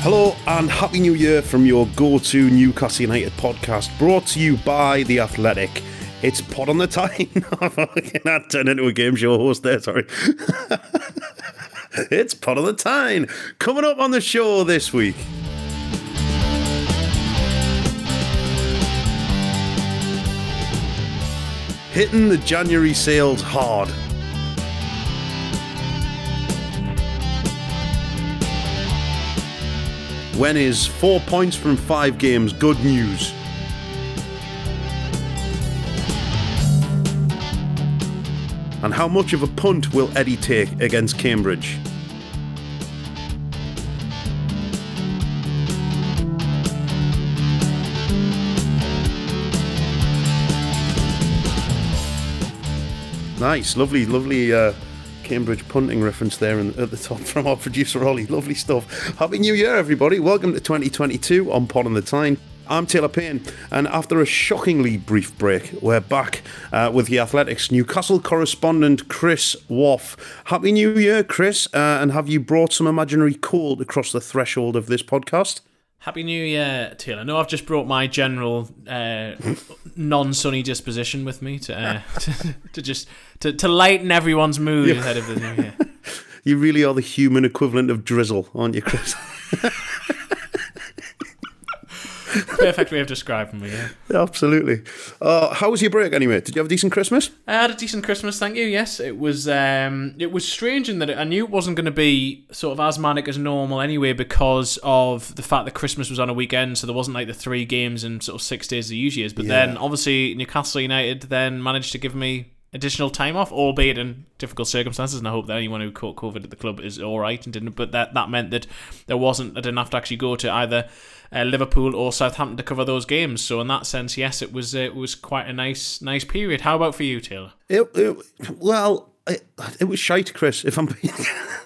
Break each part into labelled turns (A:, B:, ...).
A: Hello and Happy New Year from your go to Newcastle United podcast brought to you by The Athletic. It's Pod on the Tyne. I turned into a game show host there, sorry. it's Pod on the Tyne. Coming up on the show this week. Hitting the January sales hard. When is four points from five games good news? And how much of a punt will Eddie take against Cambridge? Nice, lovely, lovely uh, Cambridge punting reference there in, at the top from our producer Ollie. Lovely stuff. Happy New Year, everybody. Welcome to 2022 on Pod on the Tyne. I'm Taylor Payne, and after a shockingly brief break, we're back uh, with the Athletics Newcastle correspondent Chris Waugh. Happy New Year, Chris, uh, and have you brought some imaginary cold across the threshold of this podcast?
B: Happy New Year, Taylor. No, I've just brought my general uh, non-sunny disposition with me to, uh, to, to just to, to lighten everyone's mood ahead of the new year.
A: You really are the human equivalent of drizzle, aren't you, Chris?
B: Perfect way of describing me. Yeah.
A: Absolutely. Uh, how was your break anyway? Did you have a decent Christmas?
B: I had a decent Christmas, thank you. Yes, it was. Um, it was strange in that I knew it wasn't going to be sort of as manic as normal anyway, because of the fact that Christmas was on a weekend, so there wasn't like the three games in sort of six days as usually is. But
A: Yeah.
B: then, obviously, Newcastle United then managed to give me additional time off, albeit in difficult circumstances. And I hope that anyone who caught COVID at the club is all right and didn't. But that that meant that there wasn't. I didn't have to actually go to either. Uh, Liverpool or Southampton to cover those games, so in that sense, yes, it was uh, it was quite a nice nice period. How about for you, Taylor?
A: It, it well, it, it was shite, Chris. If I'm being,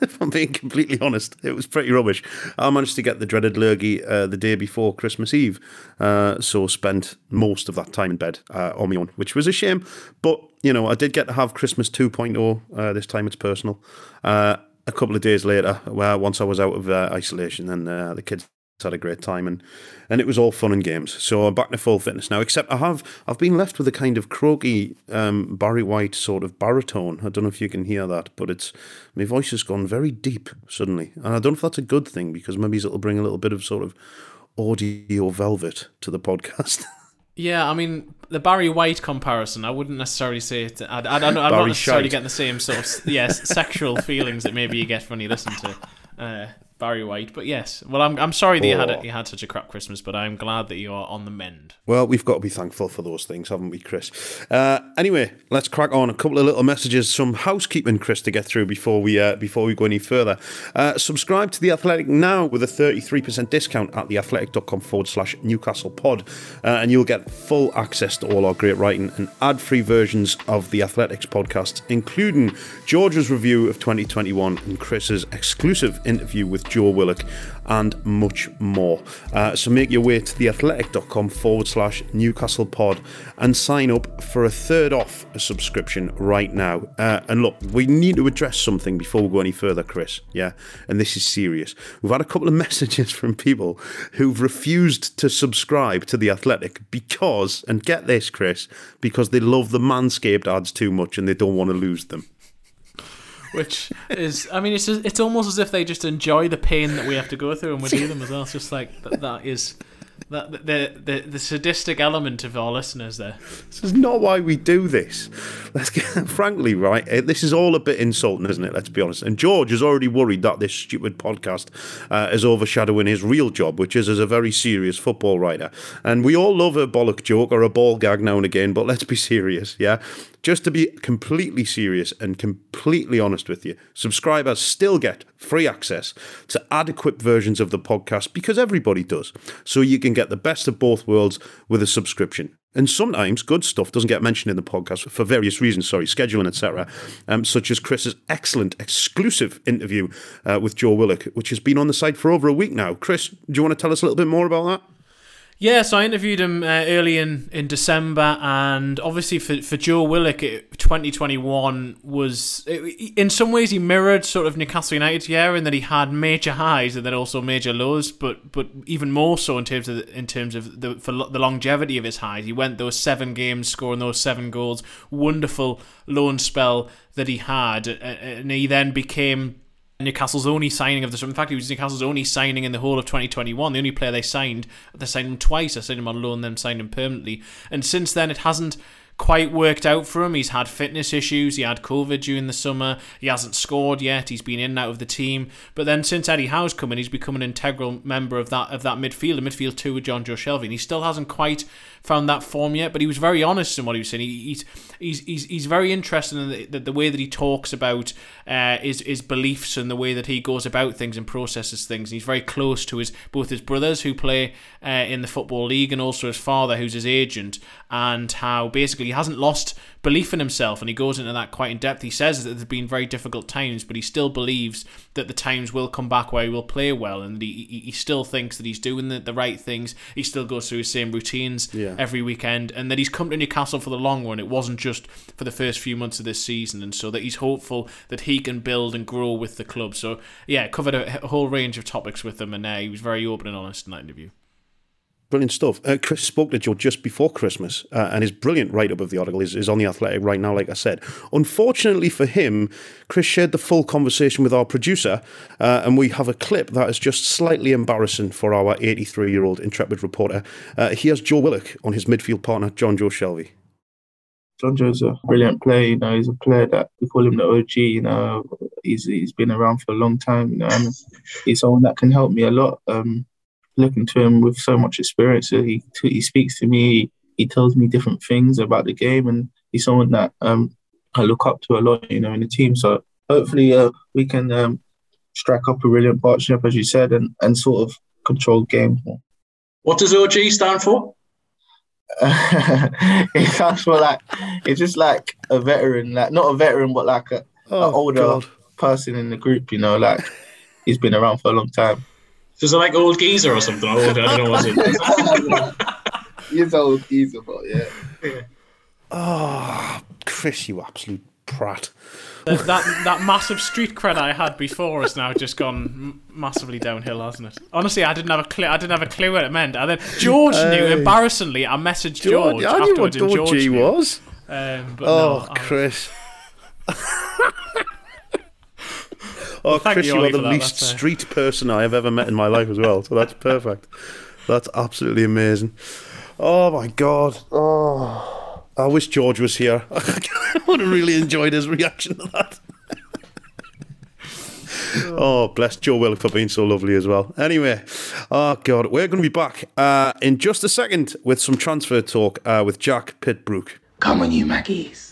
A: if I'm being completely honest, it was pretty rubbish. I managed to get the dreaded lurgy uh, the day before Christmas Eve, uh, so spent most of that time in bed uh, on my own, which was a shame. But you know, I did get to have Christmas 2.0. Uh, this time it's personal. Uh, a couple of days later, well, once I was out of uh, isolation, and the kids had a great time and and it was all fun and games so i'm back to full fitness now except i have i've been left with a kind of croaky um, barry white sort of baritone i don't know if you can hear that but it's my voice has gone very deep suddenly and i don't know if that's a good thing because maybe it'll bring a little bit of sort of audio velvet to the podcast
B: Yeah, I mean the Barry White comparison. I wouldn't necessarily say it. I, I, I, I'm not necessarily
A: Shite.
B: getting the same sort of yes sexual feelings that maybe you get when you listen to uh, Barry White. But yes, well, I'm I'm sorry that you had a, you had such a crap Christmas, but I'm glad that you are on the mend.
A: Well, we've got to be thankful for those things, haven't we, Chris? Uh, anyway, let's crack on. A couple of little messages, some housekeeping, Chris, to get through before we uh, before we go any further. Uh, subscribe to the Athletic now with a 33% discount at theathletic.com forward slash Newcastle Pod, uh, and you'll get full access to all our great writing and ad-free versions of the Athletics podcasts, including George's review of 2021 and Chris's exclusive interview with Joe Willock and much more. Uh, so make your way to theathletic.com forward slash Newcastle pod and sign up for a third off a subscription right now. Uh, and look, we need to address something before we go any further, Chris. Yeah, and this is serious. We've had a couple of messages from people who've refused to subscribe to The Athletic because, and get this, Chris, because they love the Manscaped ads too much and they don't want to lose them
B: which is I mean it's just, it's almost as if they just enjoy the pain that we have to go through and we do them as well. It's just like that, that is that the, the the sadistic element of our listeners there.
A: This is not why we do this. Let's get frankly right. Eh, this is all a bit insulting, isn't it? Let's be honest. And George is already worried that this stupid podcast uh, is overshadowing his real job, which is as a very serious football writer. And we all love a bollock joke or a ball gag now and again, but let's be serious. Yeah, just to be completely serious and completely honest with you, subscribers still get free access to adequate versions of the podcast because everybody does. So you can get the best of both worlds with a subscription. And sometimes good stuff doesn't get mentioned in the podcast for various reasons, sorry, scheduling, etc., um, such as Chris's excellent exclusive interview uh, with Joe Willock, which has been on the site for over a week now. Chris, do you want to tell us a little bit more about that?
B: Yeah, so I interviewed him uh, early in, in December, and obviously for, for Joe Willock, it, 2021 was it, in some ways he mirrored sort of Newcastle United's year in that he had major highs and then also major lows, but but even more so in terms of the, in terms of the for the longevity of his highs. He went those seven games scoring those seven goals, wonderful loan spell that he had, and he then became Newcastle's only signing of the. In fact, he was Newcastle's only signing in the whole of 2021. The only player they signed, they signed him twice. They signed him on loan, then signed him permanently. And since then, it hasn't quite worked out for him. He's had fitness issues. He had COVID during the summer. He hasn't scored yet. He's been in and out of the team. But then since Eddie Howe's come in, he's become an integral member of that of that midfield, a midfield two with Jonjo Shelvey. And he still hasn't quite found that form yet. But he was very honest in what he was saying. He, he's he's he's he's very interested in the, the, the way that he talks about uh, his his beliefs and the way that he goes about things and processes things. And he's very close to his both his brothers who play uh, in the football league and also his father who's his agent. And how basically he hasn't lost belief in himself, and he goes into that quite in depth. He says that there's been very difficult times, but he still believes that the times will come back where he will play well, and he, he still thinks that he's doing the, the right things. He still goes through his same routines yeah. every weekend, and that he's come to Newcastle for the long run. It wasn't just for the first few months of this season, and so that he's hopeful that he can build and grow with the club. So yeah, covered a, a whole range of topics with him, and uh, he was very open and honest in that interview.
A: Brilliant stuff. Uh, Chris spoke to Joe just before Christmas, uh, and his brilliant write up of the article is, is on the Athletic right now, like I said. Unfortunately for him, Chris shared the full conversation with our producer, uh, and we have a clip that is just slightly embarrassing for our 83 year old intrepid reporter. Uh, here's Joe Willock on his midfield partner, Jonjo Shelvey.
C: Jonjo's a brilliant player. You know, he's a player that we call him the OG. You know, he's he's been around for a long time. You know, and he's someone that can help me a lot. Um, looking to him with so much experience. He he speaks to me. He tells me different things about the game, and he's someone that um, I look up to a lot. You know, in the team. So hopefully, uh, we can um, strike up a brilliant partnership, as you said, and and sort of control game.
D: What does OG stand for?
C: it stands for like it's just like a veteran, like not a veteran, but like a, oh, an older God. person in the group. You know, like he's been around for a long time.
D: Is it like old geezer or something? Old, I don't know what it is.
C: He's old geezer, but yeah.
A: yeah. Oh, Chris, you absolute prat.
B: that, that that massive street cred I had before has now just gone massively downhill, hasn't it? Honestly, I didn't have a clue. I didn't have a clue what it meant. And then George hey. knew. Embarrassingly, I messaged George. George I knew what George, George
A: was. Um, oh, no, Chris. Oh, well, Chris, you, you are the least street person I have ever met in my life as well. So that's perfect. That's absolutely amazing. Oh my god. Oh, I wish George was here. I would have really enjoyed his reaction to that. oh, bless Joe Willock for being so lovely as well. Anyway, oh God, we're going to be back uh, in just a second with some transfer talk uh, with Jack Pitt-Brooke.
E: Come on, you Mackies.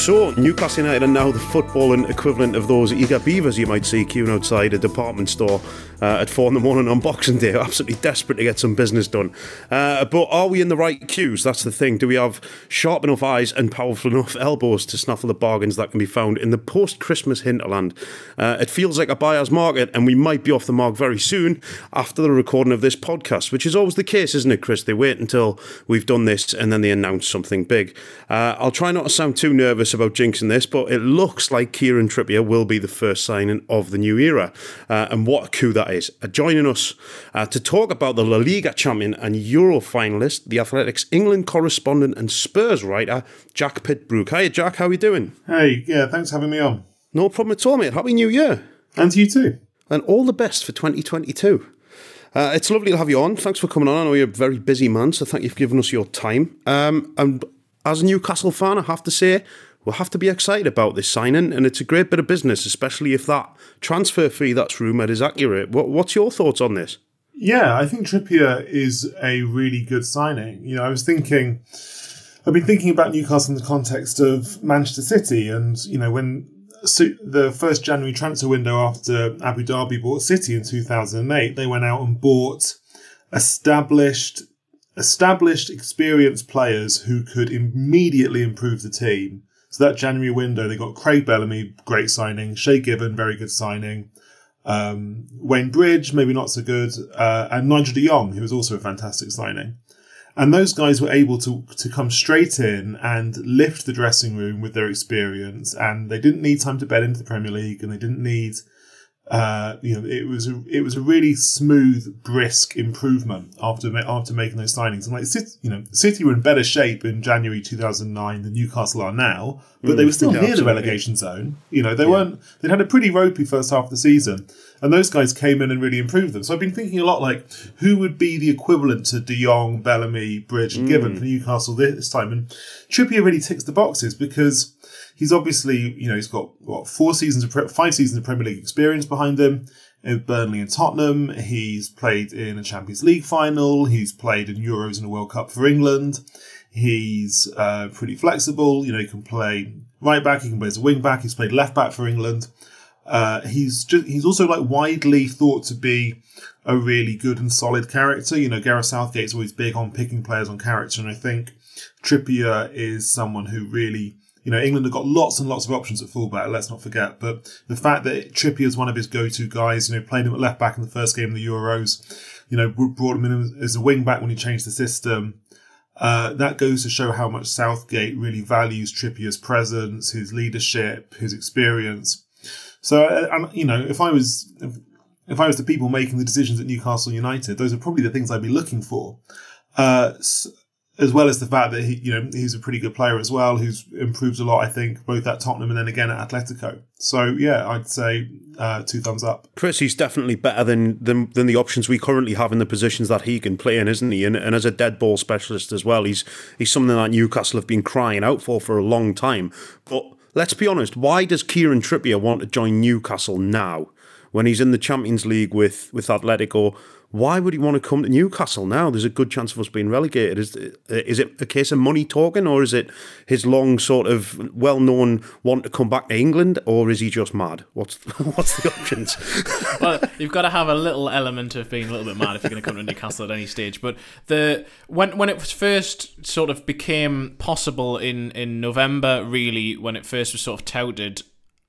A: So, Newcastle United are now the footballing equivalent of those eager beavers you might see queuing outside a department store uh, at four in the morning on Boxing Day, absolutely desperate to get some business done. Uh, but are we in the right queues? That's the thing. Do we have sharp enough eyes and powerful enough elbows to snaffle the bargains that can be found in the post Christmas hinterland? Uh, it feels like a buyer's market, and we might be off the mark very soon after the recording of this podcast, which is always the case, isn't it, Chris? They wait until we've done this and then they announce something big. Uh, I'll try not to sound too nervous about jinxing this, but it looks like Kieran Trippier will be the first signing of the new era. Uh, and what a coup that is. Uh, joining us uh, to talk about the La Liga champion and Euro finalist, the Athletics England correspondent and Spurs writer, Jack Pitt-Brooke. Hi, Jack, how are you doing?
F: Hey, yeah, thanks for having me on.
A: No problem at all, mate. Happy New Year.
F: And to you too.
A: And all the best for 2022. Uh, it's lovely to have you on. Thanks for coming on. I know you're a very busy man, so thank you for giving us your time. Um, and as a Newcastle fan, I have to say, we'll have to be excited about this signing, and it's a great bit of business, especially if that transfer fee that's rumoured is accurate. What, what's your thoughts on this?
F: Yeah, I think Trippier is a really good signing. You know, I was thinking, I've been thinking about Newcastle in the context of Manchester City, and you know, when the first January transfer window after Abu Dhabi bought City in 2008, they went out and bought established, established, experienced players who could immediately improve the team. So that January window, they got Craig Bellamy, great signing. Shay Given, very good signing. Um, Wayne Bridge, maybe not so good, uh, and Nigel De Jong, who was also a fantastic signing. And those guys were able to to come straight in and lift the dressing room with their experience, and they didn't need time to bed into the Premier League, and they didn't need uh, you know, it was a, it was a really smooth, brisk improvement after after making those signings. And like, City, you know, City were in better shape in January 2009 than Newcastle are now, but mm, they were still near the relegation zone. You know, they yeah. weren't. They'd had a pretty ropey first half of the season, and those guys came in and really improved them. So I've been thinking a lot like who would be the equivalent to De Jong, Bellamy, Bridge, and mm. Given for Newcastle this time, and Trippier really ticks the boxes because he's obviously, you know, he's got what four seasons of pre- five seasons of Premier League experience behind him. In Burnley and Tottenham, he's played in a Champions League final. He's played in Euros and a World Cup for England. He's uh, pretty flexible. You know, he can play right back. He can play as a wing back. He's played left back for England. Uh, he's just, he's also like widely thought to be a really good and solid character. You know, Gareth Southgate's always big on picking players on character, and I think Trippier is someone who really you know, England have got lots and lots of options at fullback, let's not forget. But the fact that Trippier is one of his go-to guys, you know, played him at left back in the first game of the Euros, you know, brought him in as a wing back when he changed the system. Uh, that goes to show how much Southgate really values Trippier's presence, his leadership, his experience. So, uh, you know, if I was if, if, I was the people making the decisions at Newcastle United, those are probably the things I'd be looking for. Uh, as well as the fact that he, you know, he's a pretty good player as well, who's improved a lot, I think, both at Tottenham and then again at Atletico. So yeah, I'd say uh, two thumbs up.
A: Chris, he's definitely better than, than than the options we currently have in the positions that he can play in, isn't he? And, and as a dead ball specialist as well, he's he's something that Newcastle have been crying out for for a long time. But let's be honest, why does Kieran Trippier want to join Newcastle now? when he's in the Champions League with with Atletico, why would he want to come to Newcastle now? There's a good chance of us being relegated. Is is it a case of money talking, or is it his long sort of well-known want to come back to England, or is he just mad? What's what's the options?
B: well, you've got to have a little element of being a little bit mad if you're going to come to Newcastle at any stage. But the when when it first sort of became possible in in November, really, when it first was sort of touted,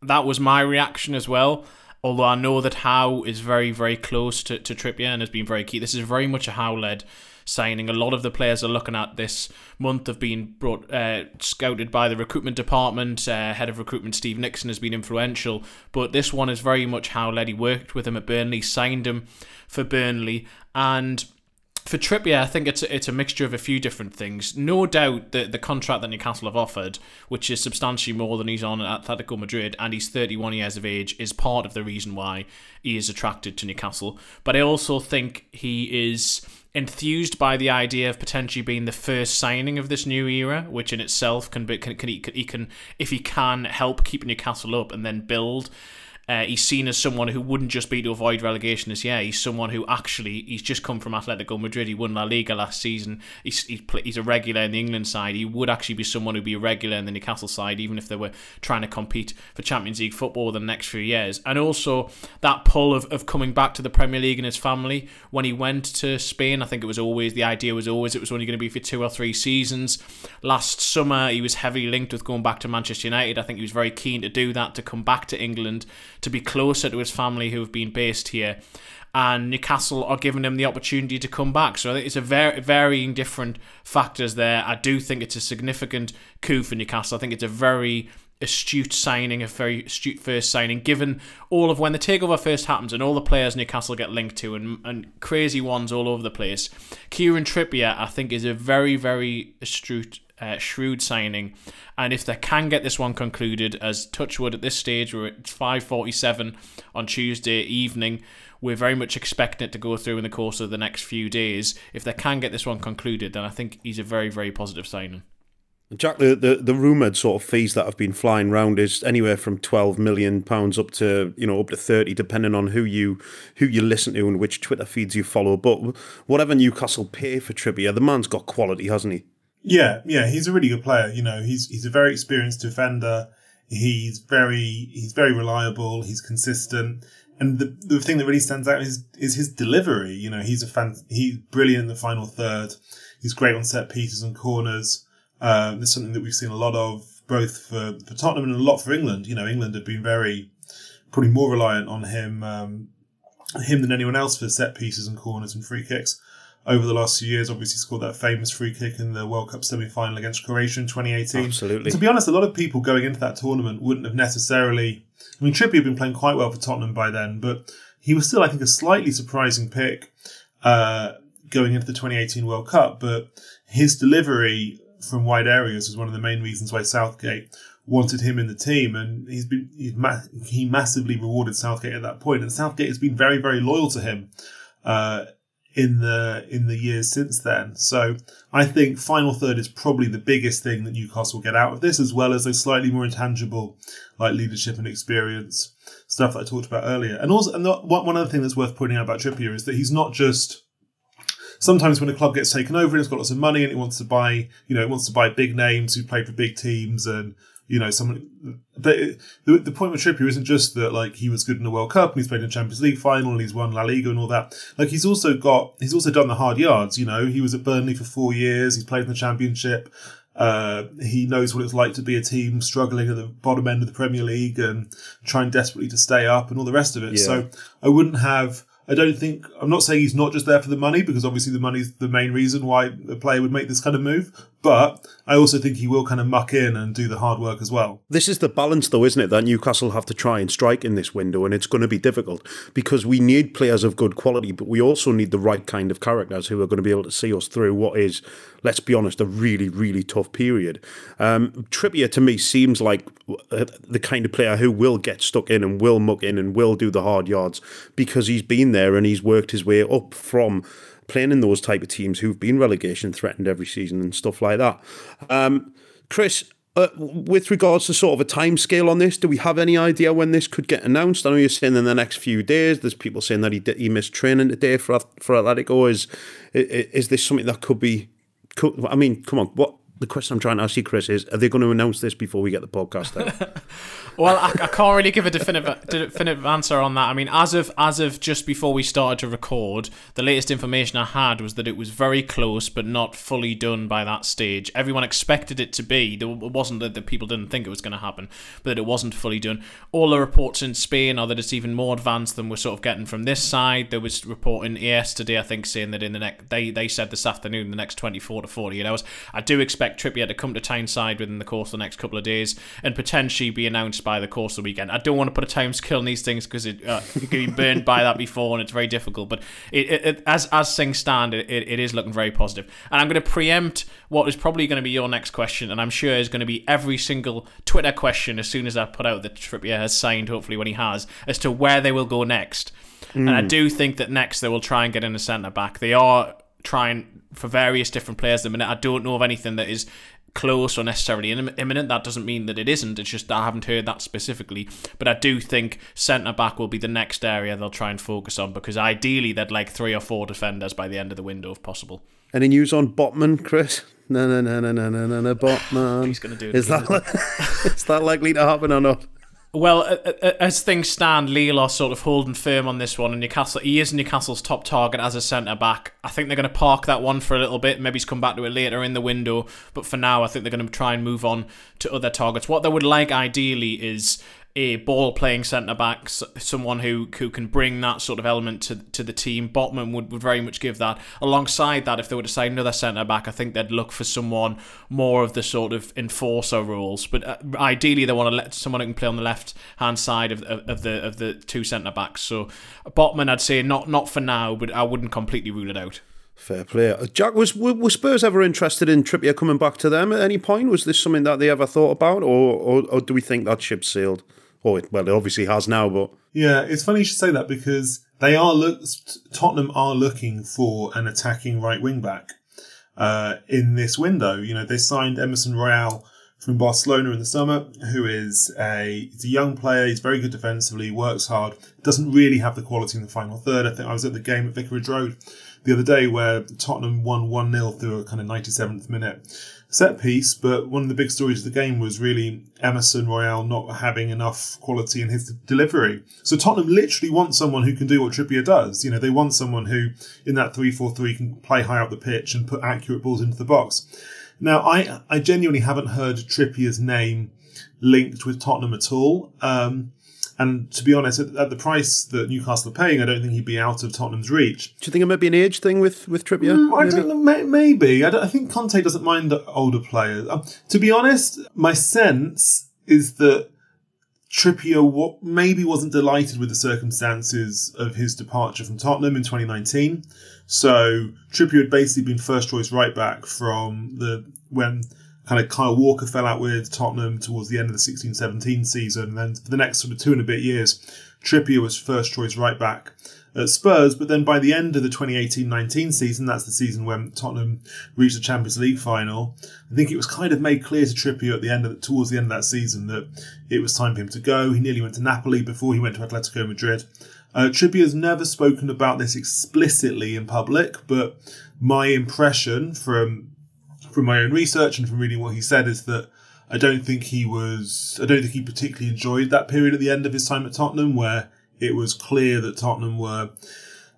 B: that was my reaction as well although I know that Howe is very, very close to, to Trippier and has been very key. This is very much a Howe led signing. A lot of the players are looking at this month have been brought uh, scouted by the recruitment department. Uh, head of recruitment Steve Nixon has been influential, but this one is very much led. He worked with him at Burnley, signed him for Burnley, and for Trippier, I think it's a, it's a mixture of a few different things. No doubt that the contract that Newcastle have offered, which is substantially more than he's on at Atletico Madrid, and he's 31 years of age, is part of the reason why he is attracted to Newcastle. But I also think he is enthused by the idea of potentially being the first signing of this new era, which in itself can be can, can he, he can if he can help keep Newcastle up and then build uh, he's seen as someone who wouldn't just be to avoid relegation this year. He's someone who actually he's just come from Atletico Madrid. He won La Liga last season. He's he's, he's a regular in the England side. He would actually be someone who'd be a regular in the Newcastle side, even if they were trying to compete for Champions League football the next few years. And also that pull of, of coming back to the Premier League and his family when he went to Spain. I think it was always the idea was always it was only going to be for two or three seasons. Last summer he was heavily linked with going back to Manchester United. I think he was very keen to do that to come back to England to be closer to his family who have been based here. And Newcastle are giving him the opportunity to come back. So I think it's a very varying different factors there. I do think it's a significant coup for Newcastle. I think it's a very astute signing, a very astute first signing, given all of when the takeover first happens and all the players Newcastle get linked to and, and crazy ones all over the place. Kieran Trippier, I think, is a very, very astute uh, shrewd signing. And if they can get this one concluded, as Touchwood at this stage, we're at 5.47 on Tuesday evening, we're very much expecting it to go through in the course of the next few days. If they can get this one concluded, then I think he's a very, very positive signing.
A: Jack, the, the, the rumoured sort of fees that have been flying around is anywhere from twelve million pounds up to you know up to thirty, depending on who you who you listen to and which Twitter feeds you follow. But whatever Newcastle pay for Trippier, the man's got quality, hasn't he?
F: Yeah, yeah, he's a really good player. You know, he's he's a very experienced defender. He's very he's very reliable. He's consistent, and the the thing that really stands out is is his delivery. You know, he's a fan. He's brilliant in the final third. He's great on set pieces and corners. Um, there's something that we've seen a lot of both for, for Tottenham and a lot for England. You know, England have been very probably more reliant on him um, him than anyone else for set pieces and corners and free kicks over the last few years. Obviously, scored that famous free kick in the World Cup semi final against Croatia in 2018.
A: Absolutely.
F: And to be honest, a lot of people going into that tournament wouldn't have necessarily. I mean, Trippier had been playing quite well for Tottenham by then, but he was still, I think, a slightly surprising pick uh, going into the 2018 World Cup. But his delivery from wide areas was one of the main reasons why Southgate wanted him in the team, and he's been he's ma- he massively rewarded Southgate at that point, and Southgate has been very very loyal to him. Uh, in the in the years since then. So I think final third is probably the biggest thing that Newcastle will get out of this, as well as a slightly more intangible like leadership and experience stuff that I talked about earlier. And also, and one other thing that's worth pointing out about Trippier is that he's not just. Sometimes when a club gets taken over and it's got lots of money and it wants to buy, you know, it wants to buy big names who played for big teams and you know, someone. But the, the point with Trippier isn't just that like he was good in the World Cup and he's played in the Champions League final and he's won La Liga and all that. Like he's also got he's also done the hard yards. You know, he was at Burnley for four years. He's played in the Championship. Uh, he knows what it's like to be a team struggling at the bottom end of the Premier League and trying desperately to stay up and all the rest of it.
A: Yeah.
F: So I wouldn't have I don't think I'm not saying he's not just there for the money because obviously the money's the main reason why a player would make this kind of move. But I also think he will kind of muck in and do the hard work as well.
A: This is the balance, though, isn't it? That Newcastle have to try and strike in this window, and it's going to be difficult because we need players of good quality, but we also need the right kind of characters who are going to be able to see us through what is, let's be honest, a really, really tough period. Um, Trippier to me seems like uh, the kind of player who will get stuck in and will muck in and will do the hard yards because he's been there and he's worked his way up from playing in those type of teams who've been relegation threatened every season and stuff like that. Um, Chris, uh, with regards to sort of a time scale on this, do we have any idea when this could get announced? I know you're saying in the next few days. There's people saying that he he missed training today for for Atletico. Is is this something that could be? Could, I mean, come on, what the question I'm trying to ask you, Chris, is: Are they going to announce this before we get the podcast out?
B: Well, I, I, can't really give a definitive definitive answer on that. I mean, as of as of just before we started to record, the latest information I had was that it was very close, but not fully done by that stage. Everyone expected it to be. It wasn't that the people didn't think it was going to happen, but that it wasn't fully done. All the reports in Spain are that it's even more advanced than we're sort of getting from this side. There was reporting yesterday, I think, saying that in the next they they said this afternoon, the next twenty four to forty eight hours. I do expect Trippier to come to Tyneside within the course of the next couple of days and potentially be announced by the course of the weekend. I don't want to put a time scale on these things because it uh, can be burned by that before and it's very difficult. But it, it, it as as things stand, it, it is looking very positive. And I'm going to preempt what is probably going to be your next question, and I'm sure is going to be every single Twitter question as soon as I put out that Trippier has signed. Hopefully, when he has, as to where they will go next. Mm. And I do think that next they will try and get in a centre back. They are trying for various different players at the minute. I don't know of anything that is close or necessarily imminent. That doesn't mean that it isn't. It's just I haven't heard that specifically. But I do think centre back will be the next area they'll try and focus on because ideally they'd like three or four defenders by the end of the window if possible.
A: Any news on Botman, Chris? No, no, no, no, no, no, no, no, Botman.
B: He's going to do it.
A: Is
B: again,
A: that is that likely to happen or not?
B: Well, as things stand, Lille are sort of holding firm on this one, and Newcastle he is Newcastle's top target as a centre back. I think they're going to park that one for a little bit. Maybe he's come back to it later in the window, but for now, I think they're going to try and move on to other targets. What they would like ideally is a ball playing centre back, someone who who can bring that sort of element to to the team. Botman would, would very much give that. Alongside that, if they were to sign another centre back, I think they'd look for someone more of the sort of enforcer roles. But uh, ideally, they want to let someone who can play on the left hand side of, of, of the of the two centre backs. So Botman, I'd say not not for now, but I wouldn't completely rule it out.
A: Fair play. Uh, Jack, was were Spurs ever interested in Trippier coming back to them at any point? Was this something that they ever thought about, or or, or do we think that ship sailed? Oh, well, it obviously has now, but
F: yeah, it's funny you should say that because they are look Tottenham are looking for an attacking right wing back uh, in this window. You know, they signed Emerson Royal from Barcelona in the summer, who is a he's a young player. He's very good defensively, works hard, doesn't really have the quality in the final third. I think I was at the game at Vicarage Road the other day where Tottenham won one 0 through a kind of ninety seventh minute set piece, but one of the big stories of the game was really Emerson Royal not having enough quality in his delivery. So Tottenham literally want someone who can do what Trippier does. You know, they want someone who, in that 3-4-3, can play high up the pitch and put accurate balls into the box. Now, I, I genuinely haven't heard Trippier's name linked with Tottenham at all. Um, and to be honest, at, at, the price that Newcastle are paying, I don't think he'd be out of Tottenham's reach.
A: Do you think it might be an age thing with, with Trippier?
F: Mm, I don't know, may, maybe. I, I, think Conte doesn't mind older players. Um, to be honest, my sense is that Trippier maybe wasn't delighted with the circumstances of his departure from Tottenham in 2019. So Trippier had basically been first choice right back from the when kind of Kyle Walker fell out with Tottenham towards the end of the 16 17 season. And then for the next sort of two and a bit years, Trippier was first choice right back at Spurs. But then by the end of the 2018 19 season, that's the season when Tottenham reached the Champions League final, I think it was kind of made clear to Trippier at the end of towards the end of that season that it was time for him to go. He nearly went to Napoli before he went to Atletico Madrid. Uh, Trippier's never spoken about this explicitly in public, but my impression from from my own research and from reading what he said is that I don't think he was, I don't think he particularly enjoyed that period at the end of his time at Tottenham where it was clear that Tottenham were,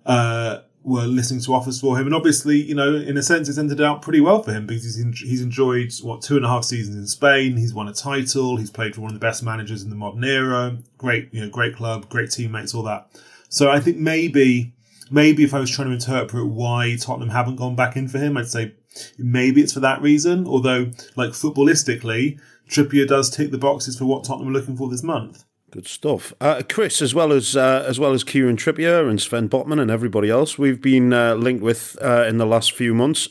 F: uh, were listening to offers for him. And obviously, you know, in a sense, it's ended out pretty well for him because he's, he's enjoyed, what, two and a half seasons in Spain. He's won a title. He's played for one of the best managers in the modern era. Great, you know, great club, great teammates, all that. So I think maybe, maybe if I was trying to interpret why Tottenham haven't gone back in for him, I'd say Maybe it's for that reason, although, like footballistically, Trippier does tick the boxes for what Tottenham are looking for this month.
A: Good stuff, uh, Chris. As well as uh, as well as Kieran Trippier and Sven Botman and everybody else, we've been uh, linked with uh, in the last few months.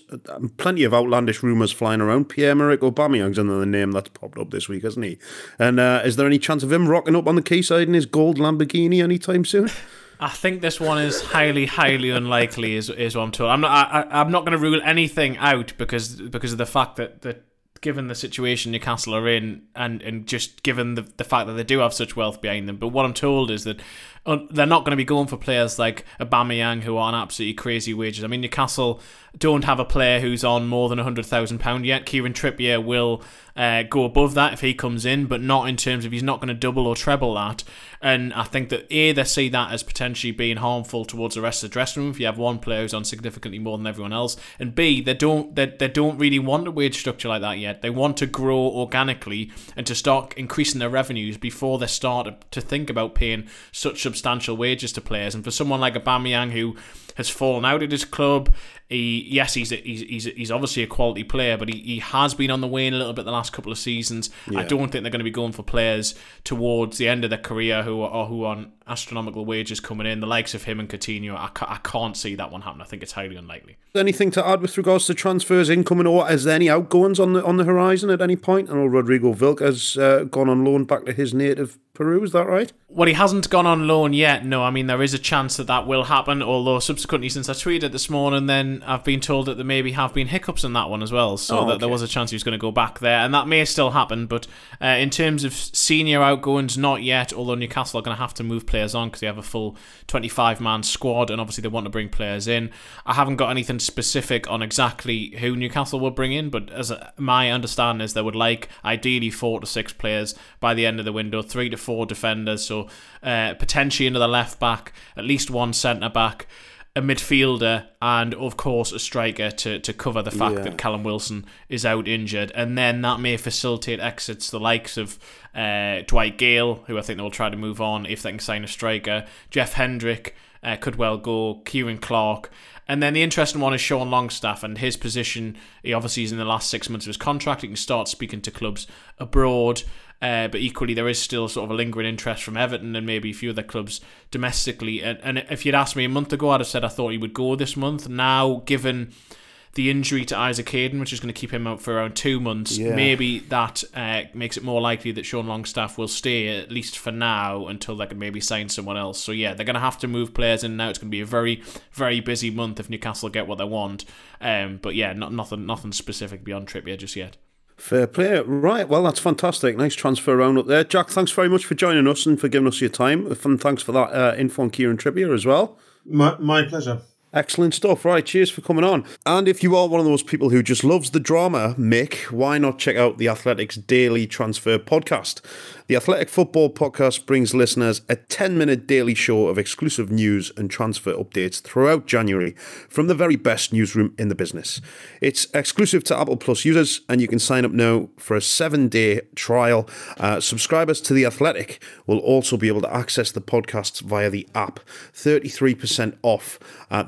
A: Plenty of outlandish rumours flying around. Pierre Emerick Aubameyang's another name that's popped up this week, hasn't he? And uh, is there any chance of him rocking up on the quayside in his gold Lamborghini anytime soon?
B: I think this one is highly, highly unlikely. Is is what I'm told. I'm not. I, I'm not going to rule anything out because because of the fact that that given the situation Newcastle are in, and and just given the the fact that they do have such wealth behind them. But what I'm told is that uh, they're not going to be going for players like Aubameyang who are on absolutely crazy wages. I mean, Newcastle don't have a player who's on more than hundred thousand pound yet. Kieran Trippier will uh, go above that if he comes in, but not in terms of he's not going to double or treble that. And I think that A, they see that as potentially being harmful towards the rest of the dressing room if you have one player who's on significantly more than everyone else. And B, they don't they, they don't really want a wage structure like that yet. They want to grow organically and to start increasing their revenues before they start to think about paying such substantial wages to players. And for someone like Aubameyang who has fallen out at his club. He, yes, he's, a, he's he's he's obviously a quality player, but he, he has been on the wane a little bit the last couple of seasons. Yeah. I don't think they're going to be going for players towards the end of their career who are who are on astronomical wages coming in. The likes of him and Coutinho, I, ca- I can't see that one happen. I think it's highly unlikely.
A: Anything to add with regards to transfers incoming, or is there any outgoings on the on the horizon at any point? I know Rodrigo Vilca has uh, gone on loan back to his native Peru. Is that right?
B: Well, he hasn't gone on loan yet. No, I mean there is a chance that that will happen. Although subsequently, since I tweeted this morning, then I've been told that there maybe have been hiccups in that one as well. So oh, that there was a chance he was going to go back there, and that may still happen. But uh, in terms of senior outgoings, not yet. Although Newcastle are going to have to move players on because they have a full twenty-five man squad, and obviously they want to bring players in. I haven't got anything specific on exactly who Newcastle will bring in, but as my understanding is, they would like ideally four to six players by the end of the window, three to four defenders, so uh, potentially another left back, at least one centre back, a midfielder, and of course a striker to, to cover the fact yeah. that Callum Wilson is out injured, and then that may facilitate exits the likes of uh, Dwight Gayle, who I think they will try to move on if they can sign a striker, Jeff Hendrick. Uh, could well go Ciaran Clark, and then the interesting one is Sean Longstaff and his position. He obviously is in the last six months of his contract. He can start speaking to clubs abroad. Uh, but equally, there is still sort of a lingering interest from Everton and maybe a few other clubs domestically. And, and if you'd asked me a month ago, I'd have said I thought he would go this month. Now, given the injury to Isaac Hayden, which is going to keep him out for around two months, yeah. maybe that uh, makes it more likely that Sean Longstaff will stay at least for now until they can maybe sign someone else. So yeah, they're going to have to move players in now. It's going to be a very very busy month if Newcastle get what they want. Um, but yeah, not nothing nothing specific beyond Trippier just yet.
A: Fair play. Right. Well, that's fantastic. Nice transfer round up there. Jack, thanks very much for joining us and for giving us your time. And thanks for that uh, info on Kieran Trippier as well.
F: My, my pleasure.
A: Excellent stuff. Right, cheers for coming on. And if you are one of those people who just loves the drama, Mick, why not check out the Athletics Daily Transfer Podcast? The Athletic Football Podcast brings listeners a 10 minute daily show of exclusive news and transfer updates throughout January from the very best newsroom in the business. It's exclusive to Apple Plus users, and you can sign up now for a seven day trial. Uh, subscribers to The Athletic will also be able to access the podcasts via the app. 33% off at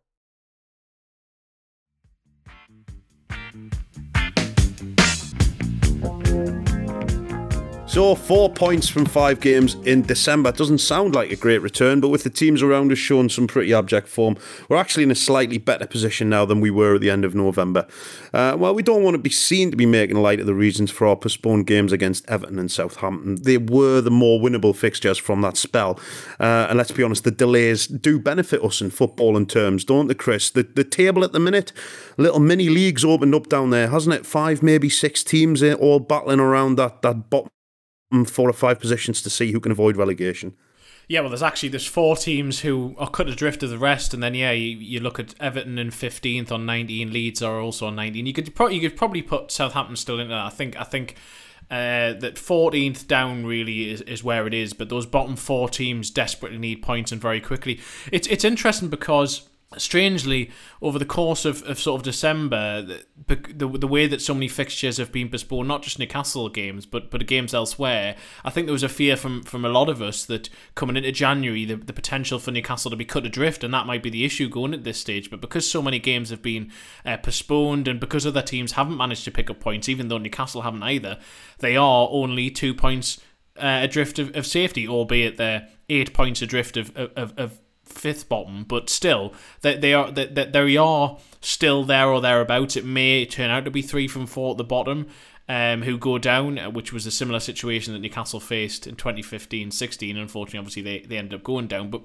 A: So, four points from five games in December doesn't sound like a great return, but with the teams around us showing some pretty abject form, we're actually in a slightly better position now than we were at the end of November. Uh, well, we don't want to be seen to be making light of the reasons for our postponed games against Everton and Southampton. They were the more winnable fixtures from that spell. Uh, and let's be honest, the delays do benefit us in football in terms, don't they, Chris? The, the table at the minute, little mini leagues opened up down there, hasn't it? Five, maybe six teams eh, all battling around that, that bottom four or five positions to see who can avoid relegation.
B: Yeah, well, there's actually there's four teams who are cut adrift of the rest, and then yeah, you, you look at Everton in 15th on 19, Leeds are also on 19. You could probably you could probably put Southampton still in that. I think I think uh, that 14th down really is, is where it is, but those bottom four teams desperately need points and very quickly. It's it's interesting because strangely, over the course of, of sort of December, the, the, the way that so many fixtures have been postponed, not just Newcastle games, but but games elsewhere, I think there was a fear from, from a lot of us that coming into January, the, the potential for Newcastle to be cut adrift, and that might be the issue going at this stage. But because so many games have been uh, postponed, and because other teams haven't managed to pick up points, even though Newcastle haven't either, they are only two points uh, adrift of, of safety, albeit they're eight points adrift of, of, of fifth bottom, but still, they, they are that they, they are still there or thereabouts. It may turn out to be three from four at the bottom. Um, who go down, uh, which was a similar situation that Newcastle faced in 2015-16. Unfortunately, obviously they, they ended up going down. But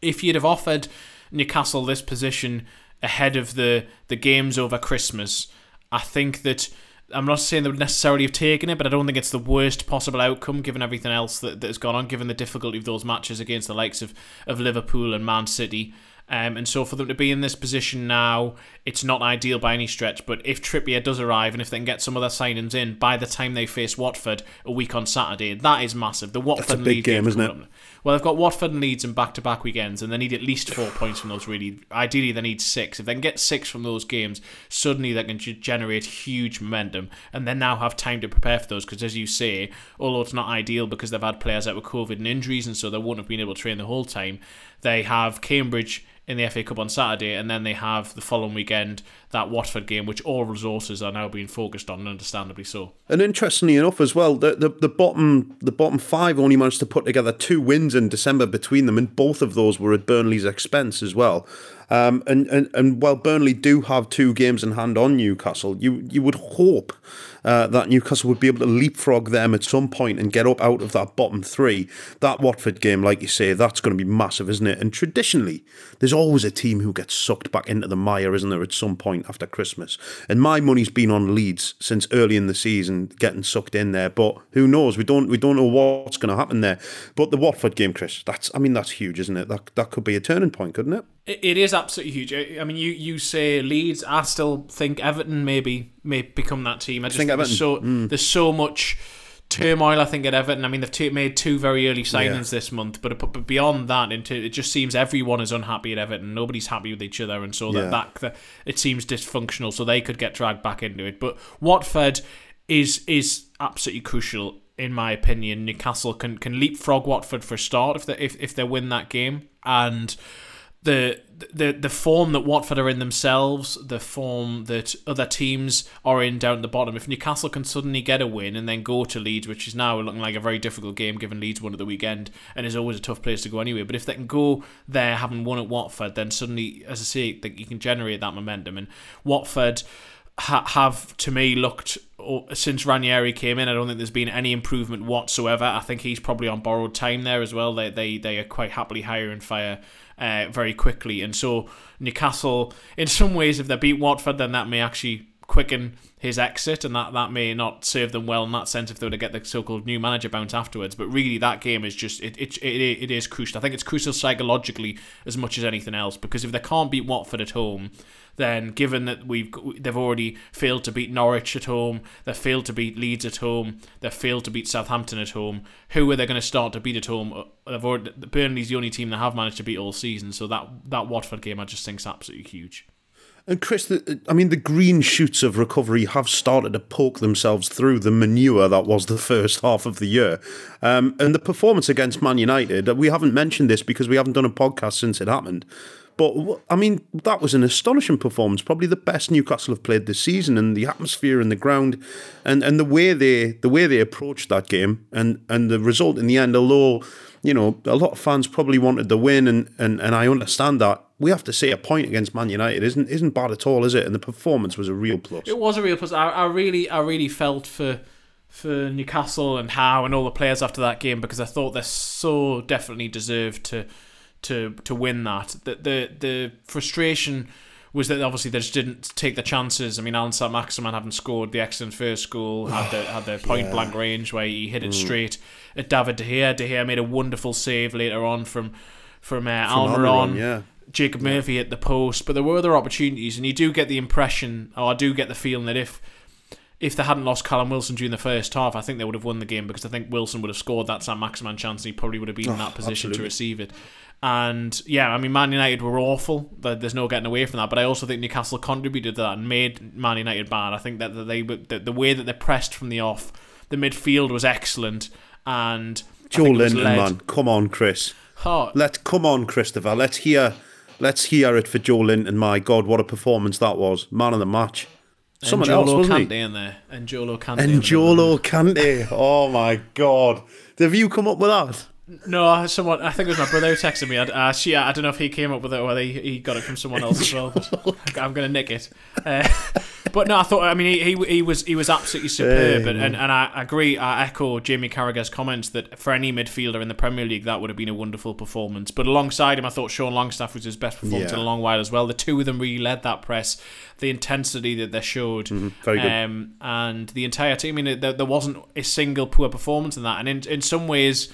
B: if you'd have offered Newcastle this position ahead of the the games over Christmas, I think that I'm not saying they would necessarily have taken it, but I don't think it's the worst possible outcome given everything else that, that has gone on, given the difficulty of those matches against the likes of, of Liverpool and Man City. Um, and so for them to be in this position now, it's not ideal by any stretch. But if Trippier does arrive and if they can get some other signings in by the time they face Watford a week on Saturday, that is massive. The Watford
A: That's a big game, isn't it?
B: Well, they've got Watford and Leeds in back-to-back weekends, and they need at least four points from those. Really, ideally, they need six. If they can get six from those games, suddenly they can generate huge momentum, and then now have time to prepare for those. Because as you say, although it's not ideal because they've had players out with COVID and injuries, and so they won't have been able to train the whole time, they have Cambridge in the FA Cup on Saturday, and then they have the following weekend that Watford game, which all resources are now being focused on, and understandably so.
A: And interestingly enough, as well, the, the, the bottom the bottom five only managed to put together two wins in December between them, and both of those were at Burnley's expense as well. Um, and, and and while Burnley do have two games in hand on Newcastle, you you would hope uh, that Newcastle would be able to leapfrog them at some point and get up out of that bottom three. That Watford game, like you say, that's going to be massive, isn't it? And traditionally, there's always a team who gets sucked back into the mire, isn't there, at some point after Christmas? And my money's been on Leeds since early in the season, getting sucked in there. But who knows? We don't we don't know what's going to happen there. But the Watford game, Chris, that's I mean that's huge, isn't it? That that could be a turning point, couldn't it?
B: It is absolutely huge. I mean, you, you say Leeds. I still think Everton maybe may become that team. I just think, think there's so mm. there's so much turmoil. I think at Everton. I mean, they've t- made two very early signings yeah. this month, but, but beyond that, into it just seems everyone is unhappy at Everton. Nobody's happy with each other, and so yeah. that, that it seems dysfunctional. So they could get dragged back into it. But Watford is is absolutely crucial in my opinion. Newcastle can can leapfrog Watford for a start if they if, if they win that game and the the the form that Watford are in themselves, the form that other teams are in down at the bottom. If Newcastle can suddenly get a win and then go to Leeds, which is now looking like a very difficult game given Leeds won at the weekend and is always a tough place to go anyway. But if they can go there having won at Watford, then suddenly, as I say, you can generate that momentum. And Watford ha- have to me looked oh, since Ranieri came in. I don't think there's been any improvement whatsoever. I think he's probably on borrowed time there as well. They they they are quite happily hire and fire uh, very quickly. And so Newcastle, in some ways, if they beat Watford, then that may actually quicken his exit, and that, that may not serve them well in that sense if they were to get the so-called new manager bounce afterwards. But really, that game is just it it, it, it is crucial. I think it's crucial psychologically as much as anything else because if they can't beat Watford at home, then given that we've they've already failed to beat Norwich at home, they've failed to beat Leeds at home, they've failed to beat Southampton at home. Who are they going to start to beat at home? Uh, they've already, Burnley's the only team that have managed to beat all season, so that that Watford game I just think is absolutely huge.
A: And Chris, the, I mean, the green shoots of recovery have started to poke themselves through the manure that was the first half of the year. Um, and the performance against Man United, we haven't mentioned this because we haven't done a podcast since it happened. But I mean, that was an astonishing performance. Probably the best Newcastle have played this season, and the atmosphere in the ground, and, and the way they the way they approached that game, and, and the result in the end. Although you know a lot of fans probably wanted the win, and, and, and I understand that. We have to say a point against Man United isn't isn't bad at all, is it? And the performance was a real plus.
B: It was a real plus. I, I really I really felt for for Newcastle and Howe and all the players after that game because I thought they so definitely deserved to to to win that. The the, the frustration was that obviously they just didn't take the chances. I mean, Allan Saint-Maximin having scored the excellent first goal had the had the point blank range where he hit it straight at David De Gea. De Gea made a wonderful save later on from from, uh,
A: From
B: Almiron.
A: Almiron, yeah.
B: Jacob Murphy hit the post, but there were other opportunities, and you do get the impression, or I do get the feeling that if if they hadn't lost Callum Wilson during the first half, I think they would have won the game because I think Wilson would have scored that Saint-Maximin chance and he probably would have been in that position to receive it. And yeah, I mean, Man United were awful. There's no getting away from that. But I also think Newcastle contributed to that and made Man United bad. I think that that they the, the way that they pressed from the off, the midfield was excellent. And
A: Joe
B: think it was
A: Linton, man, come on, Chris.
B: Oh,
A: Let come on, Christopher. Let's hear, let's hear it for Joelinton. My God, what a performance that was! Man of the match. Someone
B: and
A: else, wasn't
B: Kante
A: he?
B: in there. And Jolo Kante. in
A: And
B: the
A: Jolo Kante. Oh my God, have you come up with that?
B: No, someone. I think it was my brother who texted me. I, uh, she, I don't know if he came up with it or whether he, he got it from someone else as well. I'm going to nick it. Uh, but no, I thought. I mean, he, he, he was he was absolutely superb, and, and and I agree. I echo Jamie Carragher's comments that for any midfielder in the Premier League, that would have been a wonderful performance. But alongside him, I thought Sean Longstaff was his best performance
A: Yeah.
B: in a long while as well. The two of them really led that press. The intensity that they showed,
A: Mm-hmm. very good.
B: um, and the entire team. I mean, there, there wasn't a single poor performance in that, and in in some ways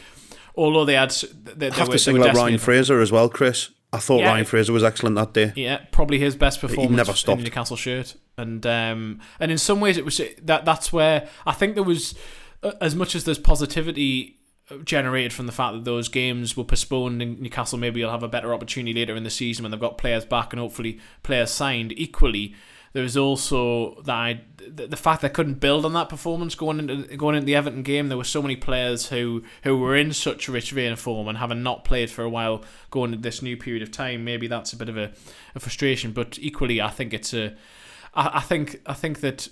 B: although they had they, they
A: have
B: were,
A: to single out Ryan Fraser as well, Chris. I thought
B: Yeah.
A: Ryan Fraser was excellent that day.
B: yeah, probably his best performance
A: never
B: in
A: stopped.
B: the Newcastle shirt, and um, and in some ways it was that that's where I think there was uh, as much as there's positivity generated from the fact that those games were postponed and Newcastle maybe will have a better opportunity later in the season when they've got players back and hopefully players signed. Equally, there was also that I, the, fact they couldn't build on that performance going into going into the Everton game. There were so many players who who were in such a rich vein of form and having not played for a while going into this new period of time. Maybe that's a bit of a, a frustration, but equally, I think it's a. I, I think I think that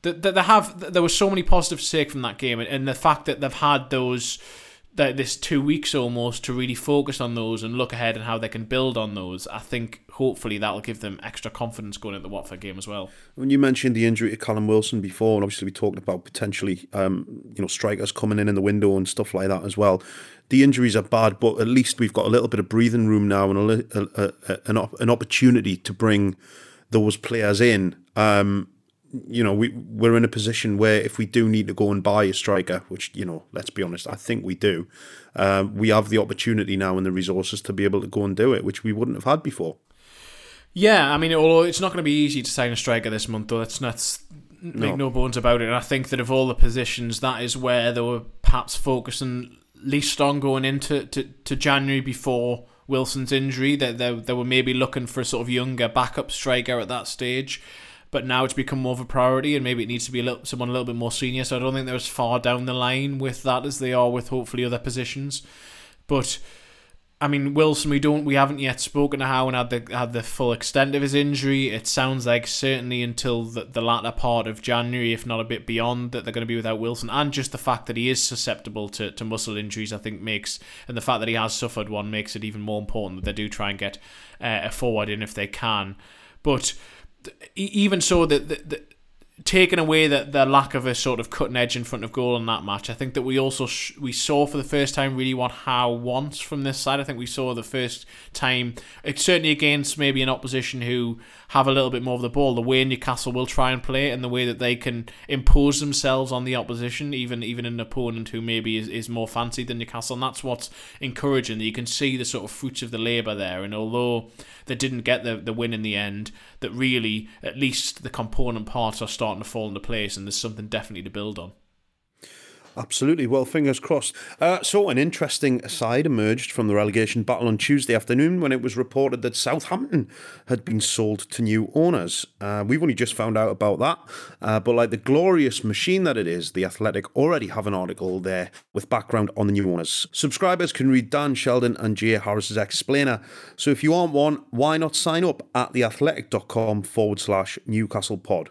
B: that they have there were so many positives to take from that game, and the fact that they've had those that this two weeks almost to really focus on those and look ahead and how they can build on those. I think hopefully that'll give them extra confidence going into the Watford game as well.
A: When you mentioned the injury to Callum Wilson before, and obviously we talked about potentially, um, you know, strikers coming in in the window and stuff like that as well. The injuries are bad, but at least we've got a little bit of breathing room now and a, a, a, an, op- an opportunity to bring those players in. Um, you know, we we're in a position where if we do need to go and buy a striker, which you know, let's be honest, I think we do, um, we have the opportunity now and the resources to be able to go and do it, which we wouldn't have had before.
B: Yeah, I mean, although it's not going to be easy to sign a striker this month, though, let's not make no. bones about it. And I think that of all the positions, that is where they were perhaps focusing least on going into to, to January before Wilson's injury. That they, they were maybe looking for a sort of younger backup striker at that stage. But now it's become more of a priority, and maybe it needs to be a little, someone a little bit more senior. So I don't think they're as far down the line with that as they are with hopefully other positions. But I mean, Wilson, we don't, we haven't yet spoken to Howe and had the had the full extent of his injury. It sounds like certainly until the, the latter part of January, if not a bit beyond, that they're going to be without Wilson. And just the fact that he is susceptible to, to muscle injuries, I think makes, and the fact that he has suffered one makes it even more important that they do try and get uh, a forward in if they can. But even so, that the, the, taking away the, the lack of a sort of cutting edge in front of goal in that match, I think that we also sh- we saw for the first time really what Howe wants from this side. I think we saw the first time, it's certainly against maybe an opposition who have a little bit more of the ball, the way Newcastle will try and play and the way that they can impose themselves on the opposition, even even an opponent who maybe is, is more fancied than Newcastle. And that's what's encouraging. You can see the sort of fruits of the labour there. And although they didn't get the, the win in the end, that really at least the component parts are starting to fall into place and there's something definitely to build on.
A: Absolutely. Well, fingers crossed. Uh, so, an interesting aside emerged from the relegation battle on Tuesday afternoon when it was reported that Southampton had been sold to new owners. Uh, we've only just found out about that, uh, but like the glorious machine that it is, The Athletic already have an article there with background on the new owners. Subscribers can read Dan Sheldon and Jay Harris's explainer. So, if you aren't one, why not sign up at theathletic.com forward slash Newcastle pod?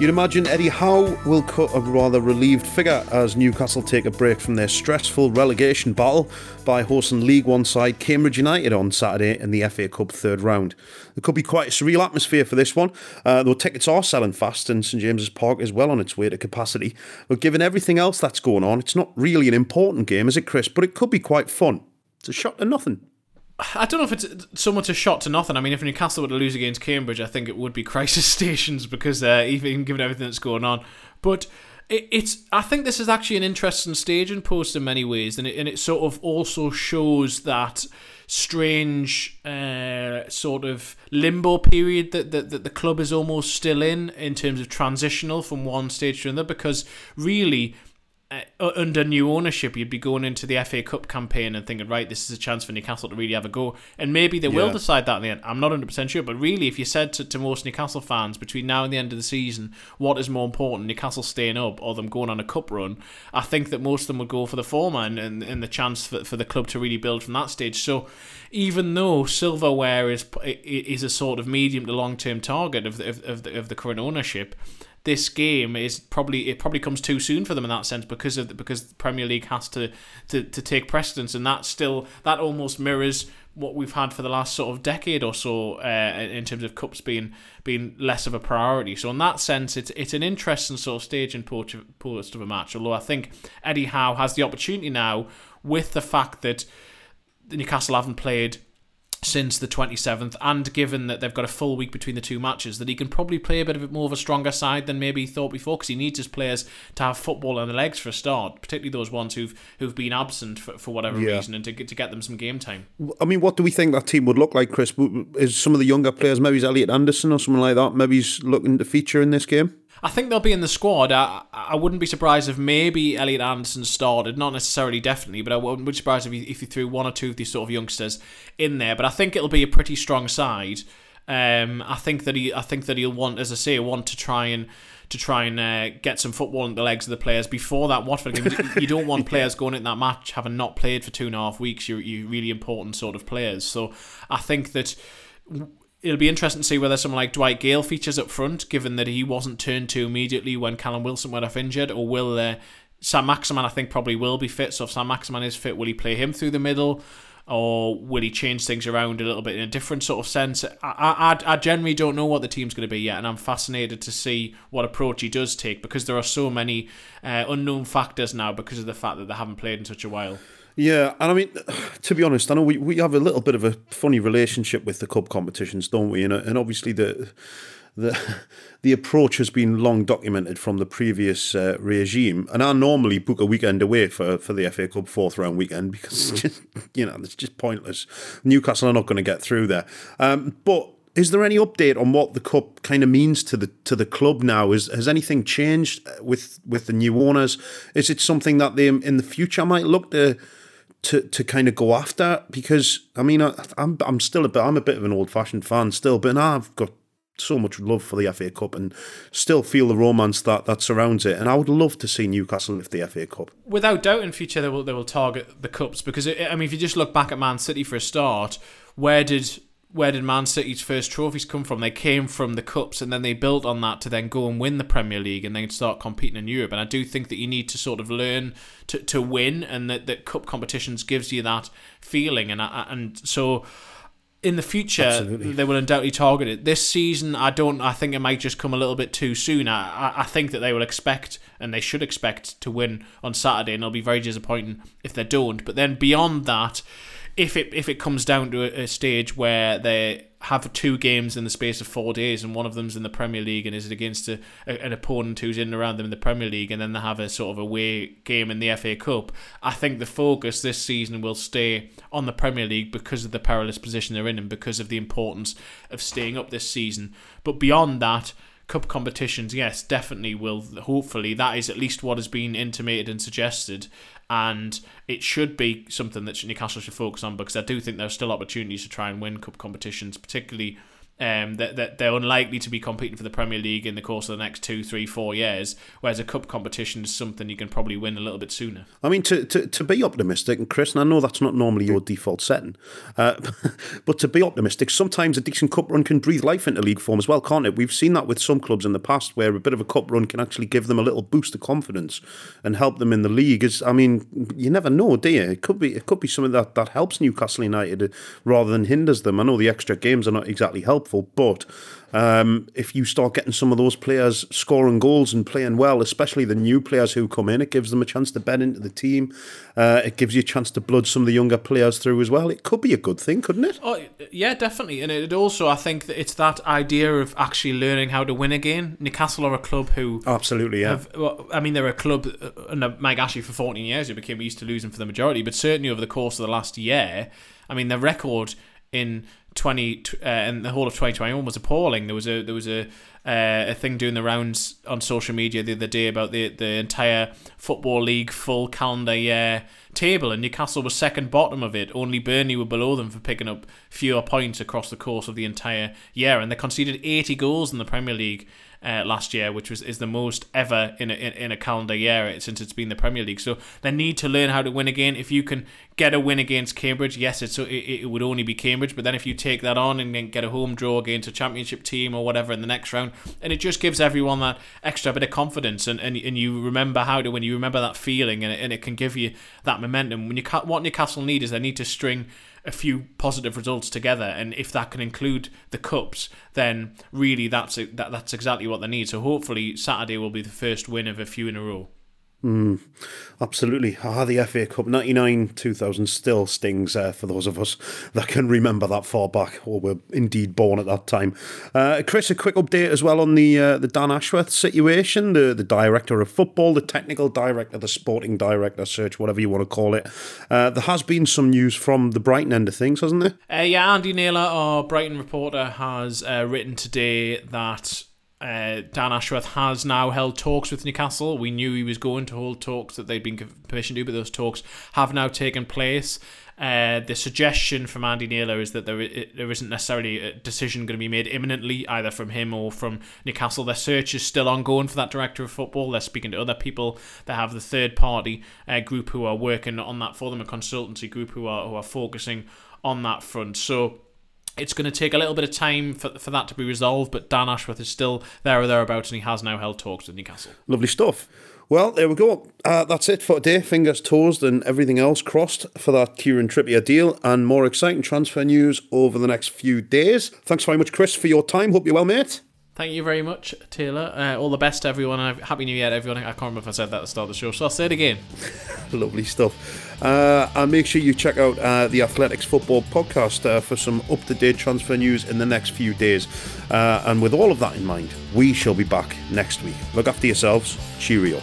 A: You'd imagine Eddie Howe will cut a rather relieved figure as Newcastle take a break from their stressful relegation battle by hosting League One side Cambridge United on Saturday in the FA Cup third round. There could be quite a surreal atmosphere for this one, uh, though tickets are selling fast and St James's Park is well on its way to capacity. But given everything else that's going on, it's not really an important game, is it, Chris? But it could be quite fun. It's a shot to nothing.
B: I don't know if it's so much a shot to nothing. I mean, if Newcastle were to lose against Cambridge, I think it would be crisis stations because uh, even given everything that's going on. But it, it's I think this is actually an interesting staging post in many ways, and it, and it sort of also shows that strange uh, sort of limbo period that, that, that the club is almost still in in terms of transitional from one stage to another because really uh, under new ownership, you'd be going into the FA Cup campaign and thinking, right, this is a chance for Newcastle to really have a go. And maybe they yeah. will decide that in the end. I'm not 100% sure. But really, if you said to, to most Newcastle fans between now and the end of the season, what is more important, Newcastle staying up or them going on a cup run, I think that most of them would go for the former and, and, and the chance for, for the club to really build from that stage. So even though silverware is is a sort of medium to long term target of the, of, the, of the current ownership, this game is probably it probably comes too soon for them in that sense because of the, because the Premier League has to, to to take precedence and that still that almost mirrors what we've had for the last sort of decade or so uh, in terms of cups being being less of a priority. So in that sense, it's it's an interesting sort of stage in post of a match. Although I think Eddie Howe has the opportunity now with the fact that Newcastle haven't played since the 27th, and given that they've got a full week between the two matches, that he can probably play a bit of a more of a stronger side than maybe he thought before, because he needs his players to have football on the legs for a start, particularly those ones who've who've been absent for, for whatever yeah. reason, and to get, to get them some game time.
A: I mean, what do we think that team would look like, Chris? Is some of the younger players, maybe Elliot Anderson or someone like that, maybe he's looking to feature in this game?
B: I think they'll be in the squad. I, I wouldn't be surprised if maybe Elliot Anderson started, not necessarily definitely, but I wouldn't be surprised if you, if you threw one or two of these sort of youngsters in there. But I think it'll be a pretty strong side. Um, I think that he, I think that he'll want, as I say, want to try and to try and uh, get some football in the legs of the players before that Watford game. you don't want players going in that match having not played for two and a half weeks. You're, you really important sort of players. So I think that it'll be interesting to see whether someone like Dwight Gayle features up front, given that he wasn't turned to immediately when Callum Wilson went off injured, or will uh, Saint-Maximin? I think probably will be fit. So if Saint-Maximin is fit, will he play him through the middle? Or will he change things around a little bit in a different sort of sense? I, I, I generally don't know what the team's going to be yet, and I'm fascinated to see what approach he does take because there are so many uh, unknown factors now because of the fact that they haven't played in such a while.
A: Yeah, and I mean, to be honest, I know we, we have a little bit of a funny relationship with the cup competitions, don't we? And, and obviously the the the approach has been long documented from the previous uh, regime. And I normally book a weekend away for, for the FA Cup fourth round weekend because it's just, you know it's just pointless. Newcastle are not going to get through there. Um, but is there any update on what the cup kind of means to the to the club now? Is has anything changed with with the new owners? Is it something that they in the future might look to to to kind of go after because I mean I, am I'm, I'm still a bit I'm a bit of an old fashioned fan still, but I've got so much love for the FA Cup and still feel the romance that, that surrounds it. And I would love to see Newcastle lift the FA Cup.
B: Without doubt, in future they will they will target the cups because it, I mean, if you just look back at Man City for a start, where did where did Man City's first trophies come from? They came from the cups, and then they built on that to then go and win the Premier League and then start competing in Europe. And I do think that you need to sort of learn to, to win, and that, that cup competitions gives you that feeling. And and so in the future Absolutely. they will undoubtedly target it. This season, I don't. I think it might just come a little bit too soon. I, I think that they will expect and they should expect to win on Saturday, and it'll be very disappointing if they don't. But then beyond that if it if it comes down to a, a, stage where they have two games in the space of four days and one of them's in the Premier League and is it against a, a, an opponent who's in and around them in the Premier League and then they have a sort of away game in the FA Cup, I think the focus this season will stay on the Premier League because of the perilous position they're in and because of the importance of staying up this season. But beyond that, cup competitions, yes, definitely will. Hopefully, that is at least what has been intimated and suggested and it should be something that Newcastle should focus on because I do think there are still opportunities to try and win cup competitions, particularly um, that, that they're unlikely to be competing for the Premier League in the course of the next two, three, four years. Whereas a cup competition is something you can probably win a little bit sooner.
A: I mean, to, to, to be optimistic, and Chris, and I know that's not normally your default setting, uh, but to be optimistic, sometimes a decent cup run can breathe life into league form as well, can't it? We've seen that with some clubs in the past where a bit of a cup run can actually give them a little boost of confidence and help them in the league. Is I mean, you never know, do you? It could be it could be something that, that helps Newcastle United rather than hinders them. I know the extra games are not exactly helpful, but um, if you start getting some of those players scoring goals and playing well, especially the new players who come in, it gives them a chance to bed into the team. Uh, it gives you a chance to blood some of the younger players through as well. It could be a good thing, couldn't it?
B: Oh, yeah, definitely. And it also, I think that it's that idea of actually learning how to win again. Newcastle are a club who
A: absolutely, yeah.
B: Have, well, I mean, they're a club under uh, Mike Ashley for 14 years who became used to losing for the majority, but certainly over the course of the last year, I mean, their record in 20 uh, and the whole of 2021 was appalling. There was a there was a uh, a thing doing the rounds on social media the other day about the the entire football league full calendar year table, and Newcastle was second bottom of it. Only Burnley were below them for picking up fewer points across the course of the entire year, and they conceded 80 goals in the Premier League uh, last year, which was is the most ever in a, in, in, a calendar year since it's been the Premier League. So they need to learn how to win again. If you can get a win against Cambridge, yes, it's it, it would only be Cambridge. But then if you take that on and then get a home draw against a Championship team or whatever in the next round, and it just gives everyone that extra bit of confidence, and, and, and you remember how to win. You remember that feeling, and it, and it can give you that momentum. When you what Newcastle need is they need to string a few positive results together, and if that can include the cups, then really that's that, that's exactly what they need. So hopefully Saturday will be the first win of a few in a row.
A: Mm, absolutely. Ah, the FA Cup 99 2000 still stings uh, for those of us that can remember that far back or were indeed born at that time. Uh, Chris, a quick update as well on the uh, the Dan Ashworth situation, the, the director of football, the technical director, the sporting director, search, whatever you want to call it. Uh, there has been some news from the Brighton end of things, hasn't there?
B: Uh, yeah, Andy Naylor, our Brighton reporter, has uh, written today that uh, Dan Ashworth has now held talks with Newcastle. We knew he was going to hold talks that they'd been permission to, but those talks have now taken place. Uh, the suggestion from Andy Naylor is that there there isn't necessarily a decision going to be made imminently, either from him or from Newcastle. Their search is still ongoing for that director of football. They're speaking to other people. They have the third party uh, group who are working on that for them, a consultancy group who are who are focusing on that front. So it's going to take a little bit of time for, for that to be resolved, but Dan Ashworth is still there or thereabouts, and he has now held talks with Newcastle.
A: Lovely stuff. Well, there we go. Uh, that's it for today. Fingers toes and everything else crossed for that Kieran Trippier deal and more exciting transfer news over the next few days. Thanks very much, Chris, for your time. Hope you're well, mate.
B: Thank you very much, Taylor. Uh, all the best to everyone. Happy New Year, everyone. I can't remember if I said that at the start of the show, so I'll say it again.
A: Lovely stuff. Uh, and make sure you check out uh, the Athletics Football Podcast uh, for some up to date transfer news in the next few days. Uh, and with all of that in mind, we shall be back next week. Look after yourselves. Cheerio.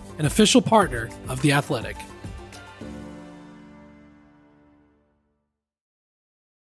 G: an official partner of The Athletic.